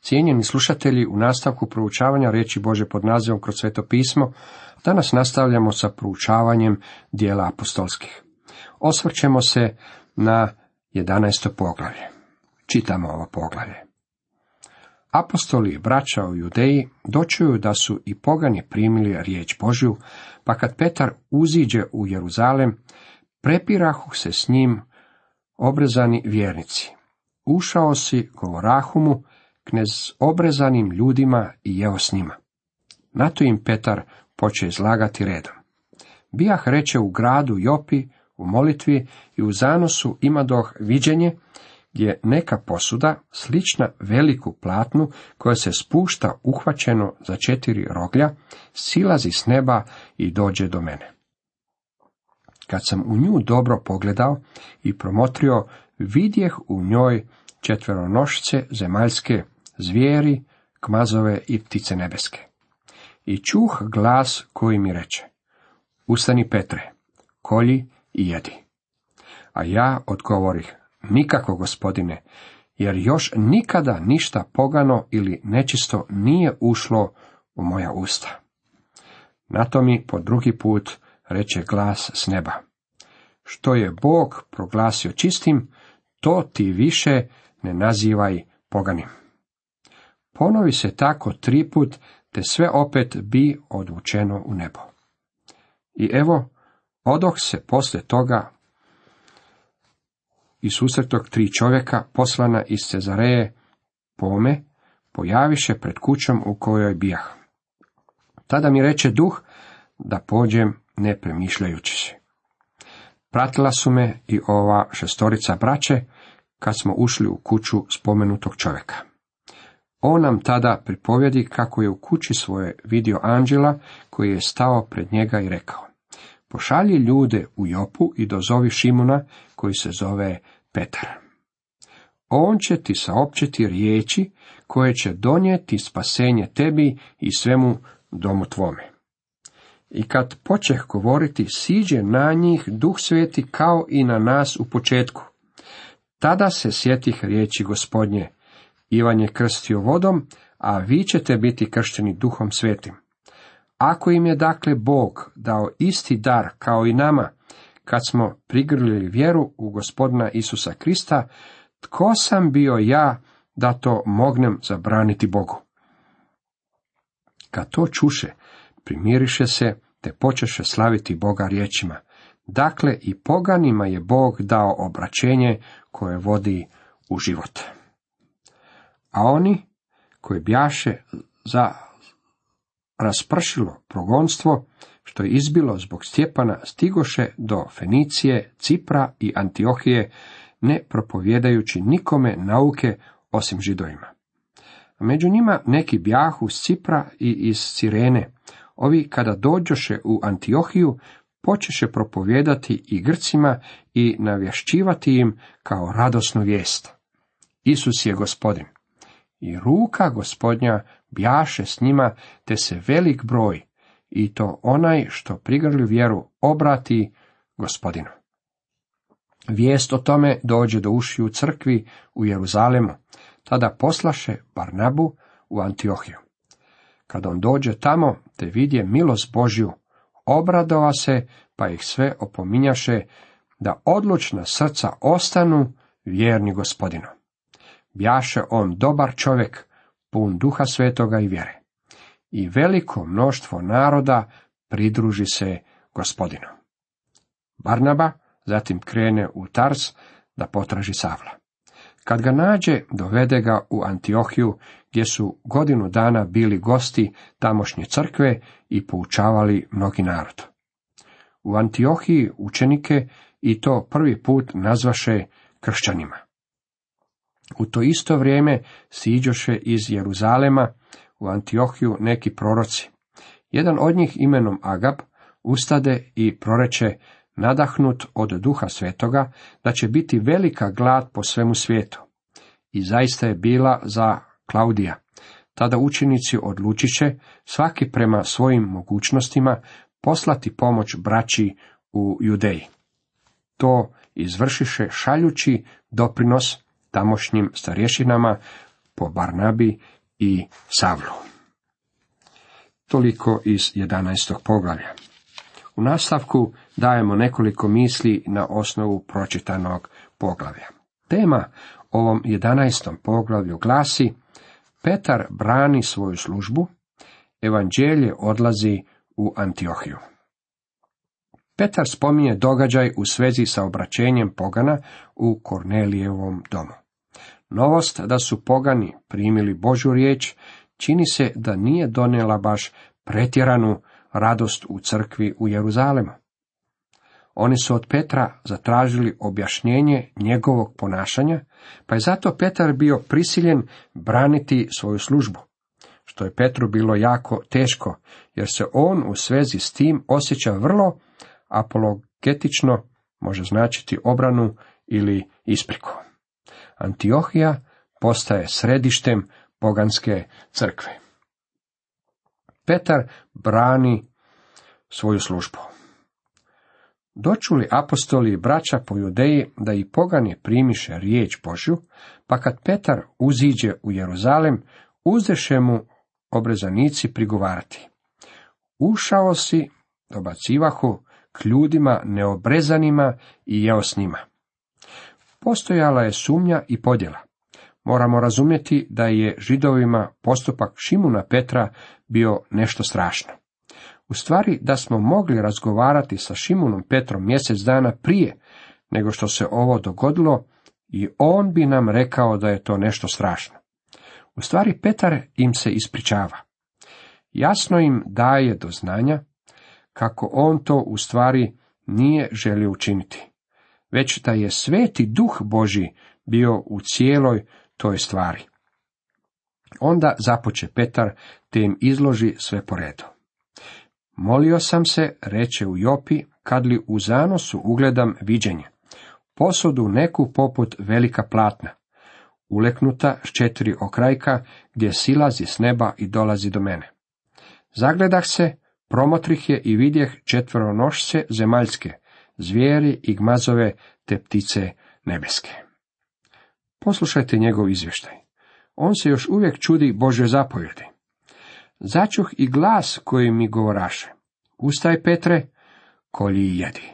Cijenjeni slušatelji, u nastavku proučavanja riječi Bože pod nazivom kroz sveto pismo, danas nastavljamo sa proučavanjem dijela apostolskih. Osvrćemo se na 11. poglavlje. Čitamo ovo poglavlje. Apostoli braća u Judeji dočuju da su i pogani primili riječ Božju, pa kad Petar uziđe u Jeruzalem, prepirahu se s njim obrezani vjernici. Ušao si, govorahu mu, knez obrezanim ljudima i jeo s njima. Na to im Petar poče izlagati redom. Bijah reče u gradu Jopi, u molitvi i u zanosu ima doh viđenje, gdje neka posuda, slična veliku platnu, koja se spušta uhvaćeno za četiri roglja, silazi s neba i dođe do mene. Kad sam u nju dobro pogledao i promotrio, vidjeh u njoj četveronošce zemaljske, zvijeri, kmazove i ptice nebeske. I čuh glas koji mi reče, ustani Petre, kolji i jedi. A ja odgovorih, nikako gospodine, jer još nikada ništa pogano ili nečisto nije ušlo u moja usta. Na to mi po drugi put reče glas s neba. Što je Bog proglasio čistim, to ti više ne nazivaj poganim. Ponovi se tako triput, te sve opet bi odvučeno u nebo. I evo, odoh se poslije toga i susretog tri čovjeka poslana iz Cezareje pome, pojaviše pred kućom u kojoj bijah. Tada mi reče duh da pođem ne premišljajući se. Pratila su me i ova šestorica braće, kad smo ušli u kuću spomenutog čovjeka. On nam tada pripovjedi kako je u kući svoje vidio anđela koji je stao pred njega i rekao, pošalji ljude u Jopu i dozovi Šimuna koji se zove Petar. On će ti saopćiti riječi koje će donijeti spasenje tebi i svemu domu tvome. I kad počeh govoriti, siđe na njih duh sveti kao i na nas u početku. Tada se sjetih riječi gospodnje, Ivan je krstio vodom, a vi ćete biti kršteni duhom svetim. Ako im je dakle Bog dao isti dar kao i nama, kad smo prigrlili vjeru u gospodina Isusa Krista, tko sam bio ja da to mognem zabraniti Bogu? Kad to čuše, primiriše se, te počeše slaviti Boga riječima. Dakle, i poganima je Bog dao obraćenje koje vodi u život. A oni koji bjaše za raspršilo progonstvo, što je izbilo zbog Stjepana, stigoše do Fenicije, Cipra i Antiohije, ne propovjedajući nikome nauke osim židovima. Među njima neki bjahu s Cipra i iz Sirene. Ovi kada dođoše u Antiohiju, počeše propovijedati i Grcima i navješćivati im kao radosnu vijest. Isus je gospodin. I ruka gospodnja bjaše s njima, te se velik broj, i to onaj što prigrli vjeru obrati gospodinu. Vijest o tome dođe do ušiju crkvi u Jeruzalemu, tada poslaše Barnabu u Antiohiju. Kad on dođe tamo, te vidje milost Božju, obradova se, pa ih sve opominjaše, da odlučna srca ostanu vjerni gospodinu. Bjaše on dobar čovjek, pun duha svetoga i vjere. I veliko mnoštvo naroda pridruži se gospodinu. Barnaba zatim krene u Tars da potraži Savla. Kad ga nađe, dovede ga u Antiohiju, gdje su godinu dana bili gosti tamošnje crkve i poučavali mnogi narod. U Antiohiji učenike i to prvi put nazvaše kršćanima. U to isto vrijeme siđoše iz Jeruzalema u Antiohiju neki proroci. Jedan od njih imenom Agab ustade i proreče nadahnut od duha svetoga da će biti velika glad po svemu svijetu. I zaista je bila za Klaudija. Tada učenici odlučiše, svaki prema svojim mogućnostima, poslati pomoć braći u Judeji. To izvršiše šaljući doprinos tamošnjim starješinama po Barnabi i Savlu. Toliko iz 11. poglavlja. U nastavku dajemo nekoliko misli na osnovu pročitanog poglavlja. Tema ovom 11. poglavlju glasi Petar brani svoju službu, evanđelje odlazi u Antiohiju. Petar spominje događaj u svezi sa obraćenjem pogana u Kornelijevom domu. Novost da su pogani primili Božu riječ čini se da nije donijela baš pretjeranu radost u crkvi u Jeruzalemu. Oni su od Petra zatražili objašnjenje njegovog ponašanja, pa je zato Petar bio prisiljen braniti svoju službu, što je Petru bilo jako teško, jer se on u svezi s tim osjeća vrlo apologetično, može značiti obranu ili ispriku. Antiohija postaje središtem poganske crkve. Petar brani svoju službu. Dočuli apostoli i braća po judeji da i pogani primiše riječ Božju, pa kad Petar uziđe u Jeruzalem, uzdeše mu obrezanici prigovarati. Ušao si, dobacivahu, k ljudima neobrezanima i jeo s njima. Postojala je sumnja i podjela. Moramo razumjeti da je židovima postupak Šimuna Petra bio nešto strašno. U stvari da smo mogli razgovarati sa Šimunom Petrom mjesec dana prije nego što se ovo dogodilo i on bi nam rekao da je to nešto strašno. U stvari Petar im se ispričava. Jasno im daje do znanja kako on to u stvari nije želio učiniti, već da je sveti duh Boži bio u cijeloj toj stvari. Onda započe Petar, te im izloži sve po redu. Molio sam se, reče u Jopi, kad li u zanosu ugledam viđenje. Posudu neku poput velika platna, uleknuta s četiri okrajka, gdje silazi s neba i dolazi do mene. Zagledah se, promotrih je i vidjeh četvronošce zemaljske, zvijeri i gmazove te ptice nebeske. Poslušajte njegov izvještaj. On se još uvijek čudi Bože zapovjedi. Začuh i glas koji mi govoraše. Ustaj, Petre, kolji i jedi.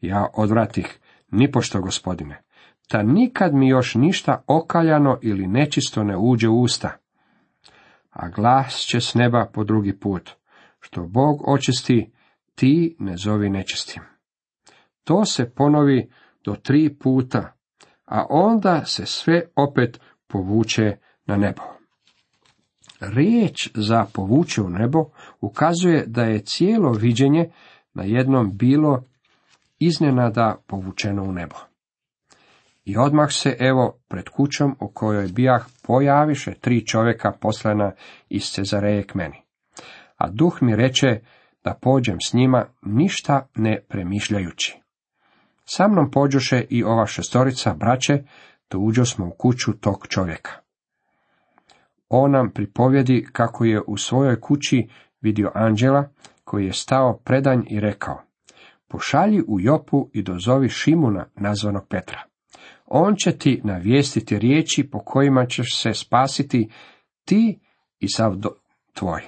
Ja odvratih, nipošto, gospodine, ta nikad mi još ništa okaljano ili nečisto ne uđe u usta. A glas će s neba po drugi put. Što Bog očisti, ti ne zovi nečistim. To se ponovi do tri puta, a onda se sve opet povuče na nebo. Riječ za povuče u nebo ukazuje da je cijelo viđenje na jednom bilo iznenada povučeno u nebo. I odmah se evo pred kućom u kojoj bijah pojaviše tri čovjeka poslana iz Cezareje k meni. A duh mi reče da pođem s njima ništa ne premišljajući. Sa mnom pođoše i ova šestorica braće, te uđo smo u kuću tog čovjeka. On nam pripovjedi kako je u svojoj kući vidio anđela, koji je stao predanj i rekao, pošalji u Jopu i dozovi Šimuna, nazvanog Petra. On će ti navijestiti riječi po kojima ćeš se spasiti ti i sav tvoj.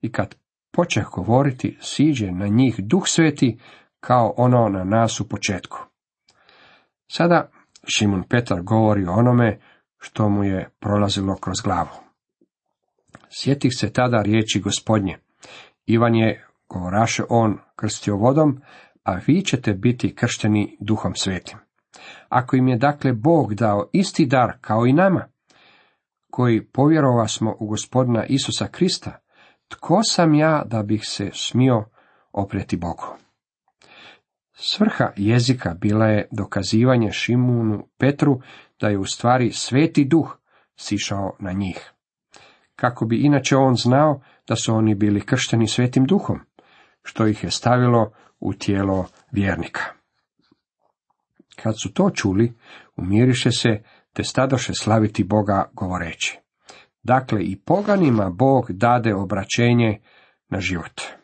I kad počeh govoriti, siđe na njih duh sveti, kao ono na nas u početku. Sada Šimun Petar govori o onome što mu je prolazilo kroz glavu. Sjetih se tada riječi gospodnje. Ivan je, govoraše on, krstio vodom, a vi ćete biti kršteni duhom svetim. Ako im je dakle Bog dao isti dar kao i nama, koji povjerova smo u gospodina Isusa Krista, tko sam ja da bih se smio opreti Bogu? Svrha jezika bila je dokazivanje Šimunu Petru da je u stvari sveti duh sišao na njih. Kako bi inače on znao da su oni bili kršteni svetim duhom, što ih je stavilo u tijelo vjernika. Kad su to čuli, umiriše se, te stadoše slaviti Boga govoreći. Dakle, i poganima Bog dade obraćenje na život.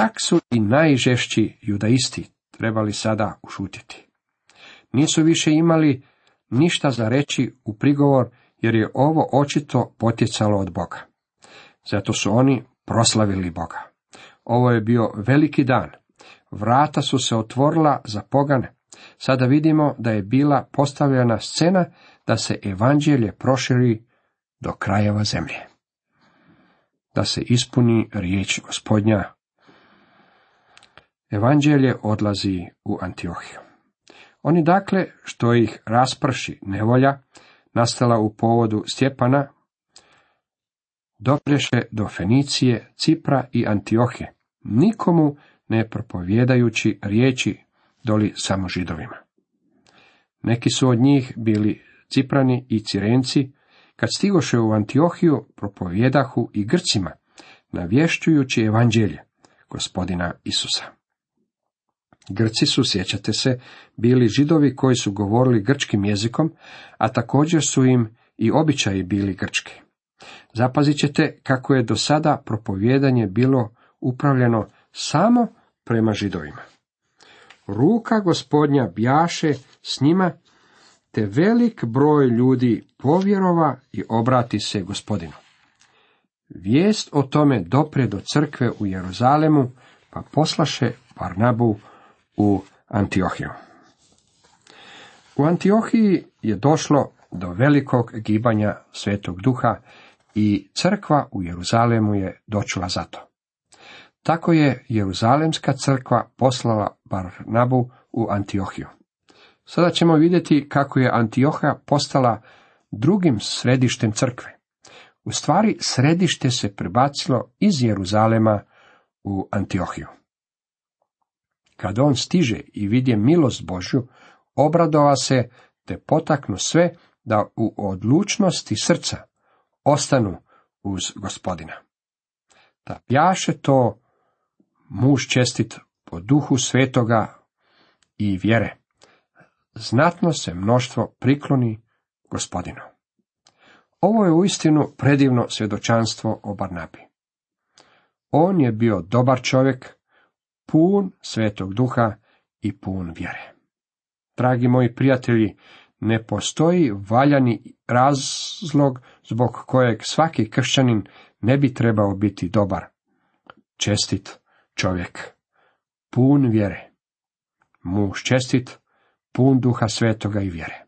Čak su i najžešći judaisti trebali sada ušutiti. Nisu više imali ništa za reći u prigovor, jer je ovo očito potjecalo od Boga. Zato su oni proslavili Boga. Ovo je bio veliki dan. Vrata su se otvorila za pogane. Sada vidimo da je bila postavljena scena da se evanđelje proširi do krajeva zemlje. Da se ispuni riječ gospodnja. Evanđelje odlazi u Antiohiju. Oni dakle, što ih rasprši nevolja, nastala u povodu Stjepana, dopreše do Fenicije, Cipra i Antiohe, nikomu ne propovjedajući riječi doli samo židovima. Neki su od njih bili Ciprani i Cirenci, kad stigoše u Antiohiju, propovjedahu i Grcima, navješćujući evanđelje gospodina Isusa. Grci su, sjećate se, bili židovi koji su govorili grčkim jezikom, a također su im i običaji bili grčki. Zapazit ćete kako je do sada propovjedanje bilo upravljeno samo prema židovima. Ruka gospodnja bjaše s njima, te velik broj ljudi povjerova i obrati se gospodinu. Vijest o tome dopre do crkve u Jeruzalemu, pa poslaše Barnabu u Antiohiju. U Antiohiji je došlo do velikog gibanja Svetog Duha i crkva u Jeruzalemu je dočula za to. Tako je Jeruzalemska crkva poslala Barnabu u Antiohiju. Sada ćemo vidjeti kako je Antioha postala drugim središtem crkve. U stvari središte se prebacilo iz Jeruzalema u Antiohiju. Kad on stiže i vidje milost Božju, obradova se te potaknu sve da u odlučnosti srca ostanu uz gospodina. Da pjaše to muž čestit po duhu svetoga i vjere. Znatno se mnoštvo prikloni gospodinu. Ovo je uistinu predivno svjedočanstvo o Barnabi. On je bio dobar čovjek, pun svetog duha i pun vjere. Dragi moji prijatelji, ne postoji valjani razlog zbog kojeg svaki kršćanin ne bi trebao biti dobar, čestit čovjek, pun vjere, muž čestit, pun duha svetoga i vjere.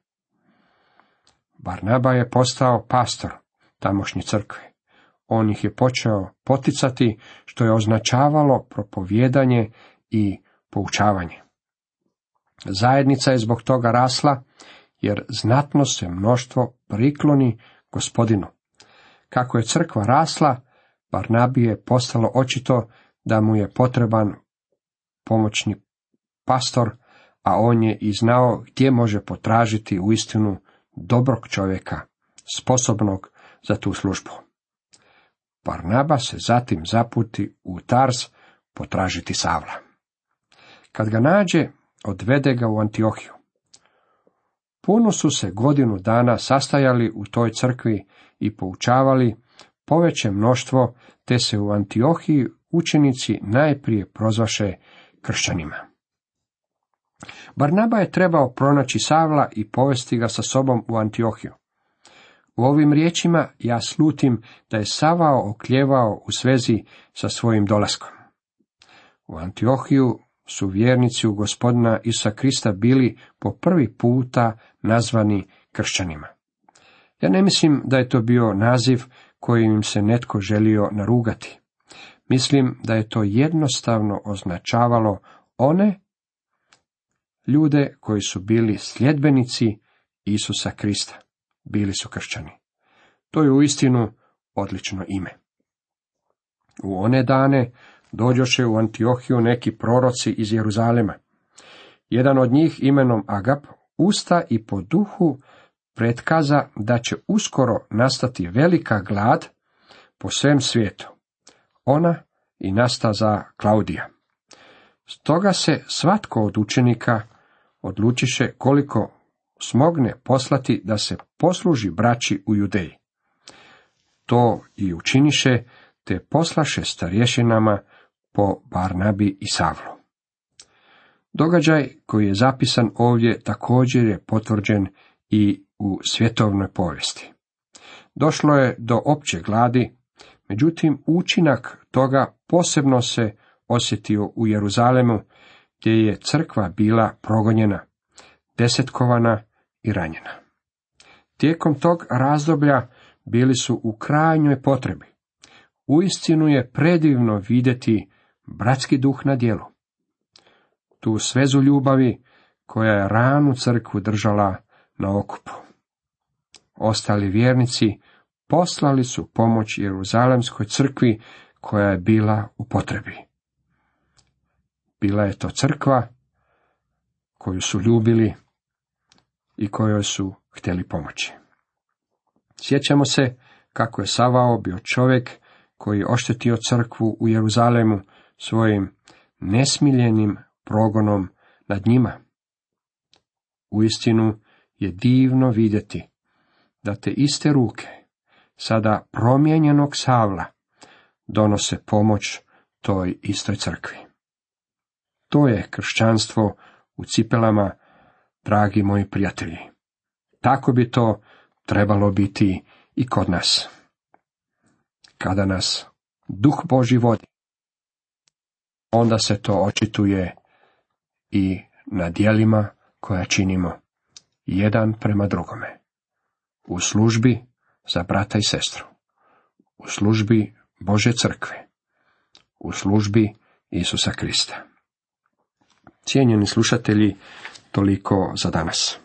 Barnaba je postao pastor tamošnje crkve. On ih je počeo poticati, što je označavalo propovjedanje i poučavanje. Zajednica je zbog toga rasla, jer znatno se mnoštvo prikloni gospodinu. Kako je crkva rasla, Barnabi je postalo očito da mu je potreban pomoćni pastor, a on je i znao gdje može potražiti uistinu dobrog čovjeka, sposobnog za tu službu. Barnaba se zatim zaputi u Tars potražiti Savla. Kad ga nađe, odvede ga u Antiohiju. Puno su se godinu dana sastajali u toj crkvi i poučavali poveće mnoštvo, te se u Antiohiji učenici najprije prozvaše kršćanima. Barnaba je trebao pronaći Savla i povesti ga sa sobom u Antiohiju. U ovim riječima ja slutim da je Savao okljevao u svezi sa svojim dolaskom. U Antiohiju su vjernici u gospodina Isa Krista bili po prvi puta nazvani kršćanima. Ja ne mislim da je to bio naziv kojim im se netko želio narugati. Mislim da je to jednostavno označavalo one ljude koji su bili sljedbenici Isusa Krista. Bili su kršćani. To je uistinu odlično ime. U one dane dođoše u Antiohiju neki proroci iz Jeruzalema. Jedan od njih imenom Agap usta i po duhu pretkaza da će uskoro nastati velika glad po svem svijetu. Ona i nasta za Klaudija. Stoga se svatko od učenika odlučiše koliko smogne poslati da se posluži braći u Judeji. To i učiniše, te poslaše starješinama po Barnabi i Savlu. Događaj koji je zapisan ovdje također je potvrđen i u svjetovnoj povijesti. Došlo je do opće gladi, međutim učinak toga posebno se osjetio u Jeruzalemu, gdje je crkva bila progonjena, desetkovana i ranjena. Tijekom tog razdoblja bili su u krajnjoj potrebi. Uistinu je predivno vidjeti bratski duh na djelu. Tu svezu ljubavi koja je ranu crkvu držala na okupu. Ostali vjernici poslali su pomoć Jeruzalemskoj crkvi koja je bila u potrebi. Bila je to crkva koju su ljubili i kojoj su htjeli pomoći. Sjećamo se kako je Savao bio čovjek koji je oštetio crkvu u Jeruzalemu svojim nesmiljenim progonom nad njima. Uistinu je divno vidjeti da te iste ruke, sada promijenjenog Savla, donose pomoć toj istoj crkvi. To je kršćanstvo u cipelama, dragi moji prijatelji. Tako bi to trebalo biti i kod nas. Kada nas duh Boži vodi, onda se to očituje i na dijelima koja činimo, jedan prema drugome. U službi za brata i sestru. U službi Bože crkve. U službi Isusa Krista. Cijenjeni slušatelji, toliko za danas.